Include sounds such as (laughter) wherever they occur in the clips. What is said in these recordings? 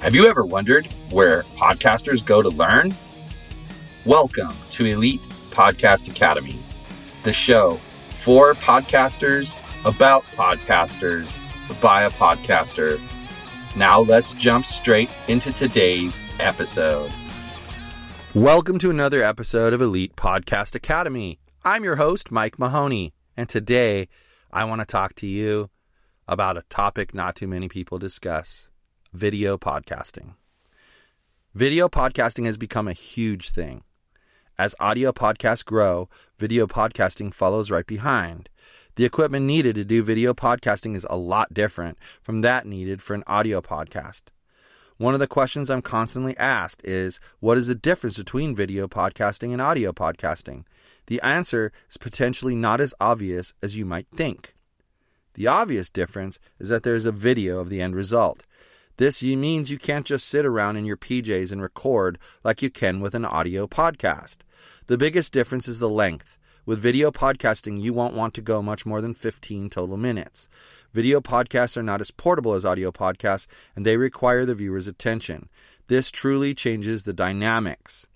Have you ever wondered where podcasters go to learn? Welcome to Elite Podcast Academy, the show for podcasters, about podcasters, by a podcaster. Now let's jump straight into today's episode. Welcome to another episode of Elite Podcast Academy. I'm your host, Mike Mahoney, and today I want to talk to you about a topic not too many people discuss video podcasting. Video podcasting has become a huge thing. As audio podcasts grow, video podcasting follows right behind. The equipment needed to do video podcasting is a lot different from that needed for an audio podcast. One of the questions I'm constantly asked is what is the difference between video podcasting and audio podcasting? The answer is potentially not as obvious as you might think. The obvious difference is that there is a video of the end result. This means you can't just sit around in your PJs and record like you can with an audio podcast. The biggest difference is the length. With video podcasting, you won't want to go much more than 15 total minutes. Video podcasts are not as portable as audio podcasts, and they require the viewer's attention. This truly changes the dynamics.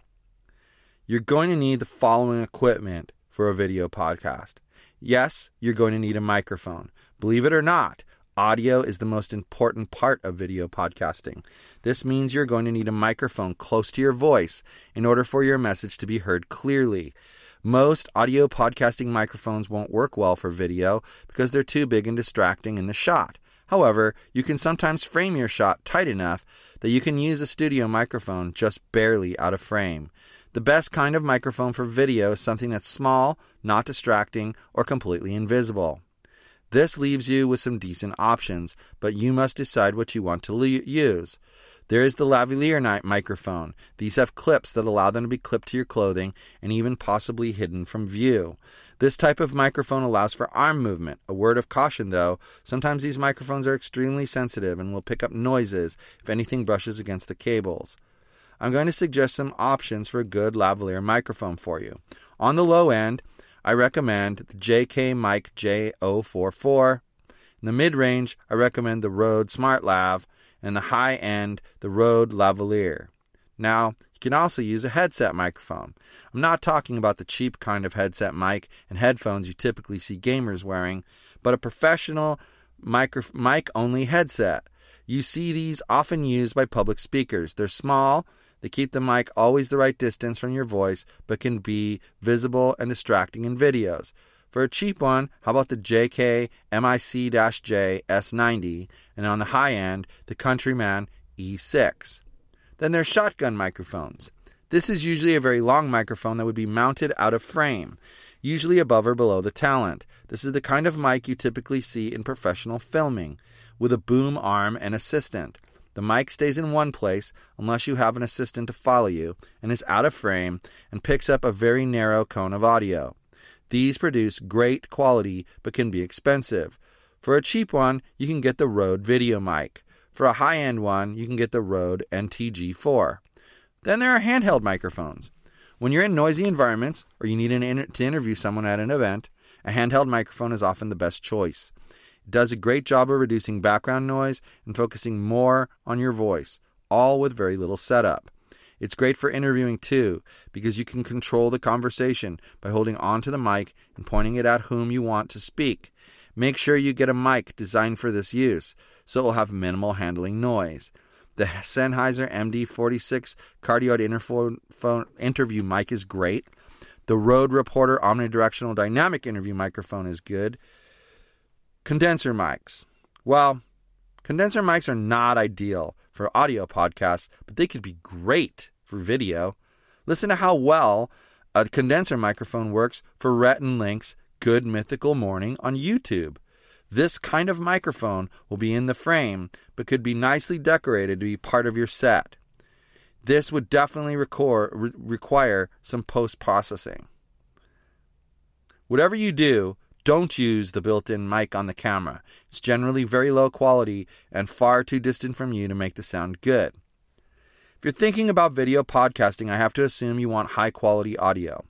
You're going to need the following equipment for a video podcast. Yes, you're going to need a microphone. Believe it or not, Audio is the most important part of video podcasting. This means you're going to need a microphone close to your voice in order for your message to be heard clearly. Most audio podcasting microphones won't work well for video because they're too big and distracting in the shot. However, you can sometimes frame your shot tight enough that you can use a studio microphone just barely out of frame. The best kind of microphone for video is something that's small, not distracting, or completely invisible. This leaves you with some decent options, but you must decide what you want to le- use. There is the lavalier microphone. These have clips that allow them to be clipped to your clothing and even possibly hidden from view. This type of microphone allows for arm movement. A word of caution though, sometimes these microphones are extremely sensitive and will pick up noises if anything brushes against the cables. I'm going to suggest some options for a good lavalier microphone for you. On the low end, I recommend the JK Mic J044. In the mid range, I recommend the Rode SmartLav, and the high end, the Rode Lavalier. Now, you can also use a headset microphone. I'm not talking about the cheap kind of headset mic and headphones you typically see gamers wearing, but a professional micro- mic only headset. You see these often used by public speakers. They're small, they keep the mic always the right distance from your voice, but can be visible and distracting in videos. For a cheap one, how about the JK MIC-J S90, and on the high end, the Countryman E6. Then there's shotgun microphones. This is usually a very long microphone that would be mounted out of frame, usually above or below the talent. This is the kind of mic you typically see in professional filming, with a boom arm and assistant. The mic stays in one place unless you have an assistant to follow you and is out of frame and picks up a very narrow cone of audio. These produce great quality but can be expensive. For a cheap one, you can get the Rode Video Mic. For a high end one, you can get the Rode NTG4. Then there are handheld microphones. When you're in noisy environments or you need inter- to interview someone at an event, a handheld microphone is often the best choice. Does a great job of reducing background noise and focusing more on your voice, all with very little setup. It's great for interviewing too, because you can control the conversation by holding onto the mic and pointing it at whom you want to speak. Make sure you get a mic designed for this use, so it will have minimal handling noise. The Sennheiser MD46 cardioid interview mic is great. The Rode Reporter omnidirectional dynamic interview microphone is good. Condenser mics. Well, condenser mics are not ideal for audio podcasts, but they could be great for video. Listen to how well a condenser microphone works for Rhett and Link's Good Mythical Morning on YouTube. This kind of microphone will be in the frame, but could be nicely decorated to be part of your set. This would definitely record, re- require some post processing. Whatever you do, don't use the built in mic on the camera. It's generally very low quality and far too distant from you to make the sound good. If you're thinking about video podcasting, I have to assume you want high quality audio.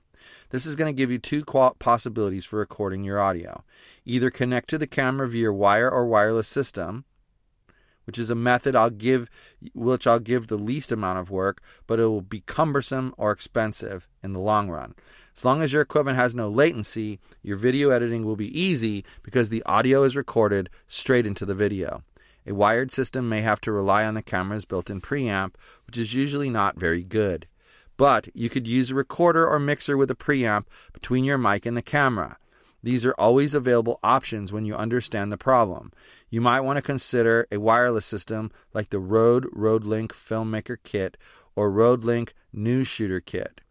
This is going to give you two possibilities for recording your audio. Either connect to the camera via wire or wireless system, which is a method I'll give which I'll give the least amount of work, but it will be cumbersome or expensive in the long run. As long as your equipment has no latency, your video editing will be easy because the audio is recorded straight into the video. A wired system may have to rely on the camera's built in preamp, which is usually not very good. But you could use a recorder or mixer with a preamp between your mic and the camera. These are always available options when you understand the problem. You might want to consider a wireless system like the Rode RodeLink Filmmaker Kit or RodeLink News Shooter Kit.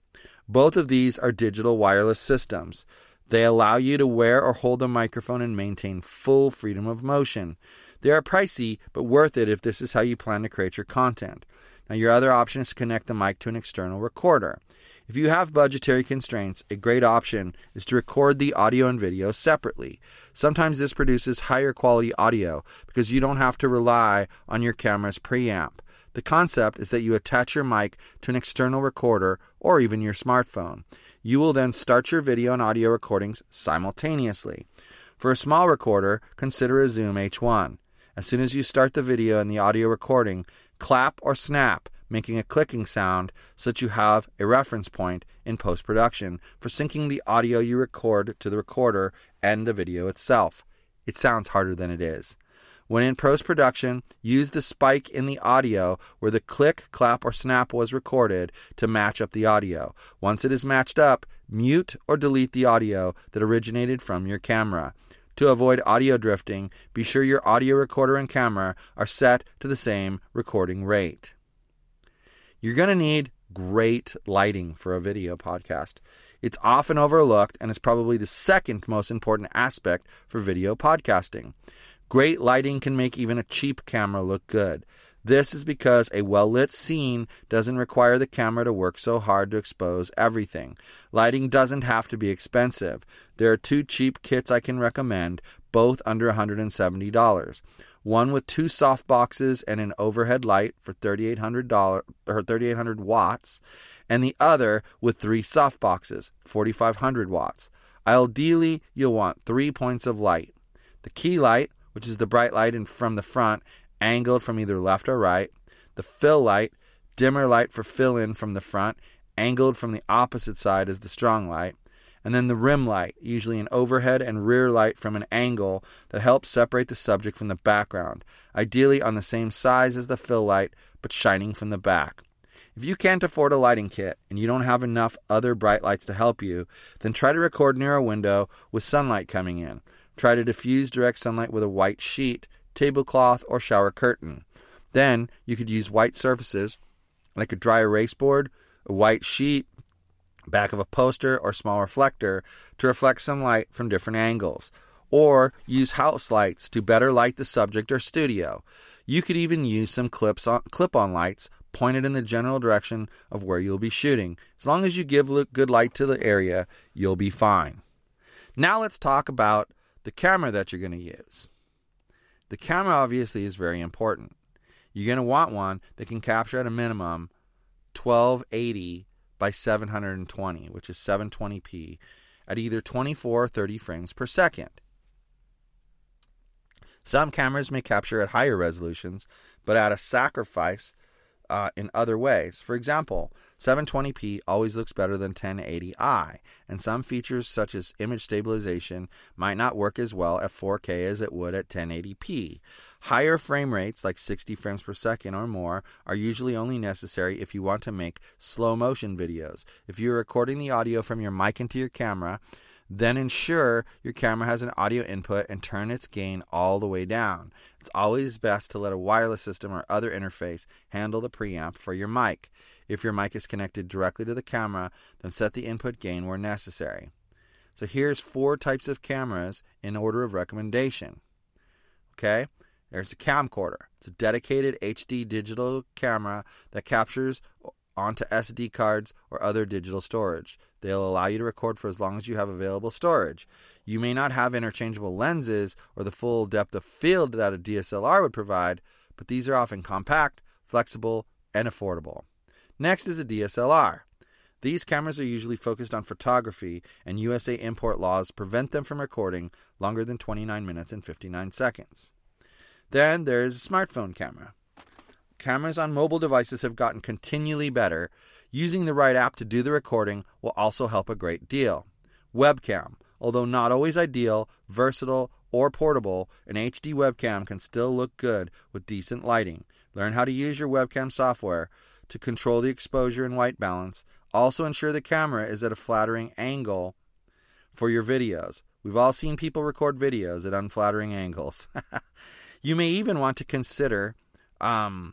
Both of these are digital wireless systems. They allow you to wear or hold a microphone and maintain full freedom of motion. They are pricey, but worth it if this is how you plan to create your content. Now, your other option is to connect the mic to an external recorder. If you have budgetary constraints, a great option is to record the audio and video separately. Sometimes this produces higher quality audio because you don't have to rely on your camera's preamp. The concept is that you attach your mic to an external recorder or even your smartphone. You will then start your video and audio recordings simultaneously. For a small recorder, consider a Zoom H1. As soon as you start the video and the audio recording, clap or snap making a clicking sound so that you have a reference point in post production for syncing the audio you record to the recorder and the video itself. It sounds harder than it is. When in post production, use the spike in the audio where the click, clap, or snap was recorded to match up the audio. Once it is matched up, mute or delete the audio that originated from your camera. To avoid audio drifting, be sure your audio recorder and camera are set to the same recording rate. You're going to need great lighting for a video podcast. It's often overlooked and is probably the second most important aspect for video podcasting. Great lighting can make even a cheap camera look good. This is because a well lit scene doesn't require the camera to work so hard to expose everything. Lighting doesn't have to be expensive. There are two cheap kits I can recommend, both under $170 one with two soft boxes and an overhead light for $3,800 or 3,800 watts, and the other with three soft boxes, 4,500 watts. Ideally, you'll want three points of light. The key light, which is the bright light in from the front, angled from either left or right. The fill light, dimmer light for fill in from the front, angled from the opposite side as the strong light and then the rim light, usually an overhead and rear light from an angle that helps separate the subject from the background, ideally on the same size as the fill light but shining from the back. If you can't afford a lighting kit and you don't have enough other bright lights to help you, then try to record near a window with sunlight coming in. Try to diffuse direct sunlight with a white sheet, tablecloth, or shower curtain. Then you could use white surfaces like a dry erase board, a white sheet, back of a poster or small reflector to reflect some light from different angles, or use house lights to better light the subject or studio. You could even use some clips on, clip-on lights pointed in the general direction of where you'll be shooting. As long as you give good light to the area, you'll be fine. Now let's talk about the camera that you're going to use. The camera obviously is very important. You're going to want one that can capture at a minimum 1280 by 720, which is 720p, at either 24 or 30 frames per second. Some cameras may capture at higher resolutions, but at a sacrifice uh, in other ways. For example, 720p always looks better than 1080i, and some features such as image stabilization might not work as well at 4K as it would at 1080p. Higher frame rates, like 60 frames per second or more, are usually only necessary if you want to make slow motion videos. If you're recording the audio from your mic into your camera, then ensure your camera has an audio input and turn its gain all the way down. It's always best to let a wireless system or other interface handle the preamp for your mic. If your mic is connected directly to the camera, then set the input gain where necessary. So here's four types of cameras in order of recommendation. Okay? There's a camcorder. It's a dedicated HD digital camera that captures onto SD cards or other digital storage. They'll allow you to record for as long as you have available storage. You may not have interchangeable lenses or the full depth of field that a DSLR would provide, but these are often compact, flexible, and affordable. Next is a DSLR. These cameras are usually focused on photography, and USA import laws prevent them from recording longer than 29 minutes and 59 seconds. Then there's a smartphone camera. Cameras on mobile devices have gotten continually better. Using the right app to do the recording will also help a great deal. Webcam. Although not always ideal, versatile, or portable, an HD webcam can still look good with decent lighting. Learn how to use your webcam software to control the exposure and white balance. Also, ensure the camera is at a flattering angle for your videos. We've all seen people record videos at unflattering angles. (laughs) you may even want to consider um,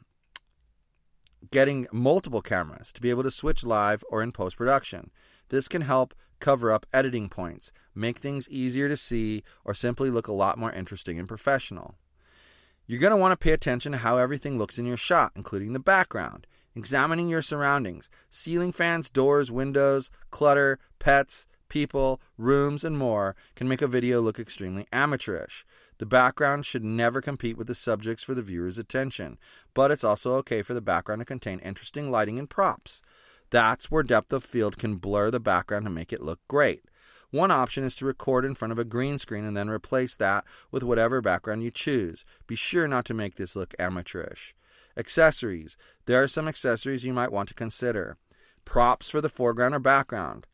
getting multiple cameras to be able to switch live or in post production. This can help cover up editing points, make things easier to see, or simply look a lot more interesting and professional. You're going to want to pay attention to how everything looks in your shot, including the background, examining your surroundings, ceiling fans, doors, windows, clutter, pets, people, rooms, and more can make a video look extremely amateurish. The background should never compete with the subjects for the viewer's attention, but it's also okay for the background to contain interesting lighting and props. That's where depth of field can blur the background to make it look great. One option is to record in front of a green screen and then replace that with whatever background you choose. Be sure not to make this look amateurish. Accessories. There are some accessories you might want to consider. Props for the foreground or background.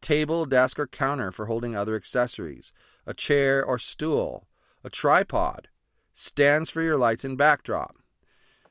Table, desk, or counter for holding other accessories. A chair or stool. A tripod. Stands for your lights and backdrop.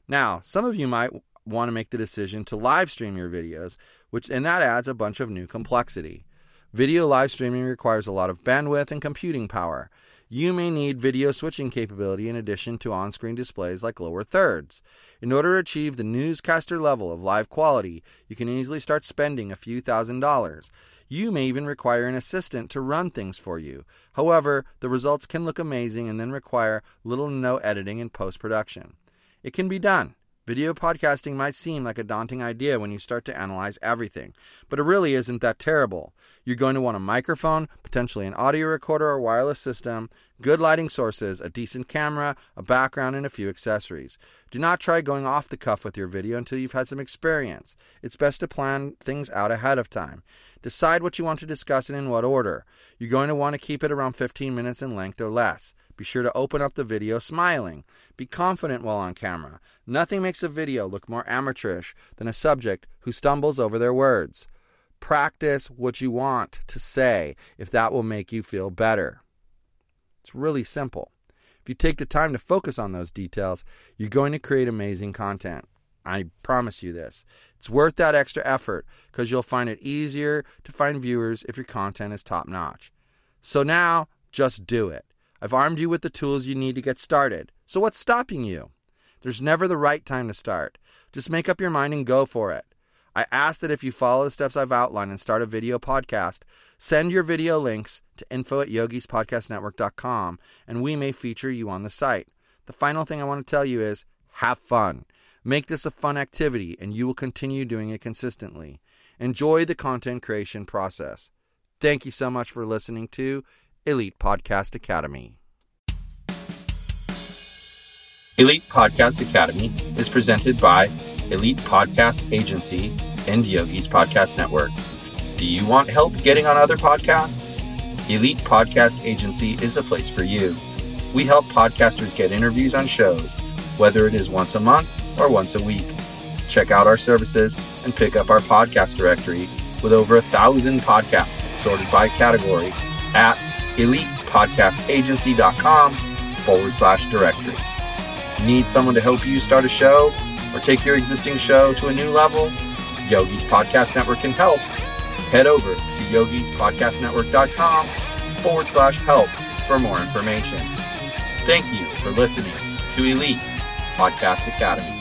Now, some of you might want to make the decision to live stream your videos, which and that adds a bunch of new complexity. Video live streaming requires a lot of bandwidth and computing power. You may need video switching capability in addition to on screen displays like lower thirds. In order to achieve the newscaster level of live quality, you can easily start spending a few thousand dollars. You may even require an assistant to run things for you. However, the results can look amazing and then require little to no editing and post production. It can be done. Video podcasting might seem like a daunting idea when you start to analyze everything, but it really isn't that terrible. You're going to want a microphone, potentially an audio recorder or wireless system, good lighting sources, a decent camera, a background, and a few accessories. Do not try going off the cuff with your video until you've had some experience. It's best to plan things out ahead of time. Decide what you want to discuss and in what order. You're going to want to keep it around 15 minutes in length or less. Be sure to open up the video smiling. Be confident while on camera. Nothing makes a video look more amateurish than a subject who stumbles over their words. Practice what you want to say if that will make you feel better. It's really simple. If you take the time to focus on those details, you're going to create amazing content. I promise you this. It's worth that extra effort because you'll find it easier to find viewers if your content is top notch. So now, just do it. I've armed you with the tools you need to get started. So what's stopping you? There's never the right time to start. Just make up your mind and go for it. I ask that if you follow the steps I've outlined and start a video podcast, send your video links to info at yogispodcastnetwork.com and we may feature you on the site. The final thing I want to tell you is have fun. Make this a fun activity and you will continue doing it consistently. Enjoy the content creation process. Thank you so much for listening to Elite Podcast Academy. Elite Podcast Academy is presented by Elite Podcast Agency and Yogi's Podcast Network. Do you want help getting on other podcasts? Elite Podcast Agency is the place for you. We help podcasters get interviews on shows, whether it is once a month or once a week. Check out our services and pick up our podcast directory with over a thousand podcasts sorted by category at elitepodcastagency.com forward slash directory. Need someone to help you start a show or take your existing show to a new level? Yogi's Podcast Network can help. Head over to yogispodcastnetwork.com forward slash help for more information. Thank you for listening to Elite Podcast Academy.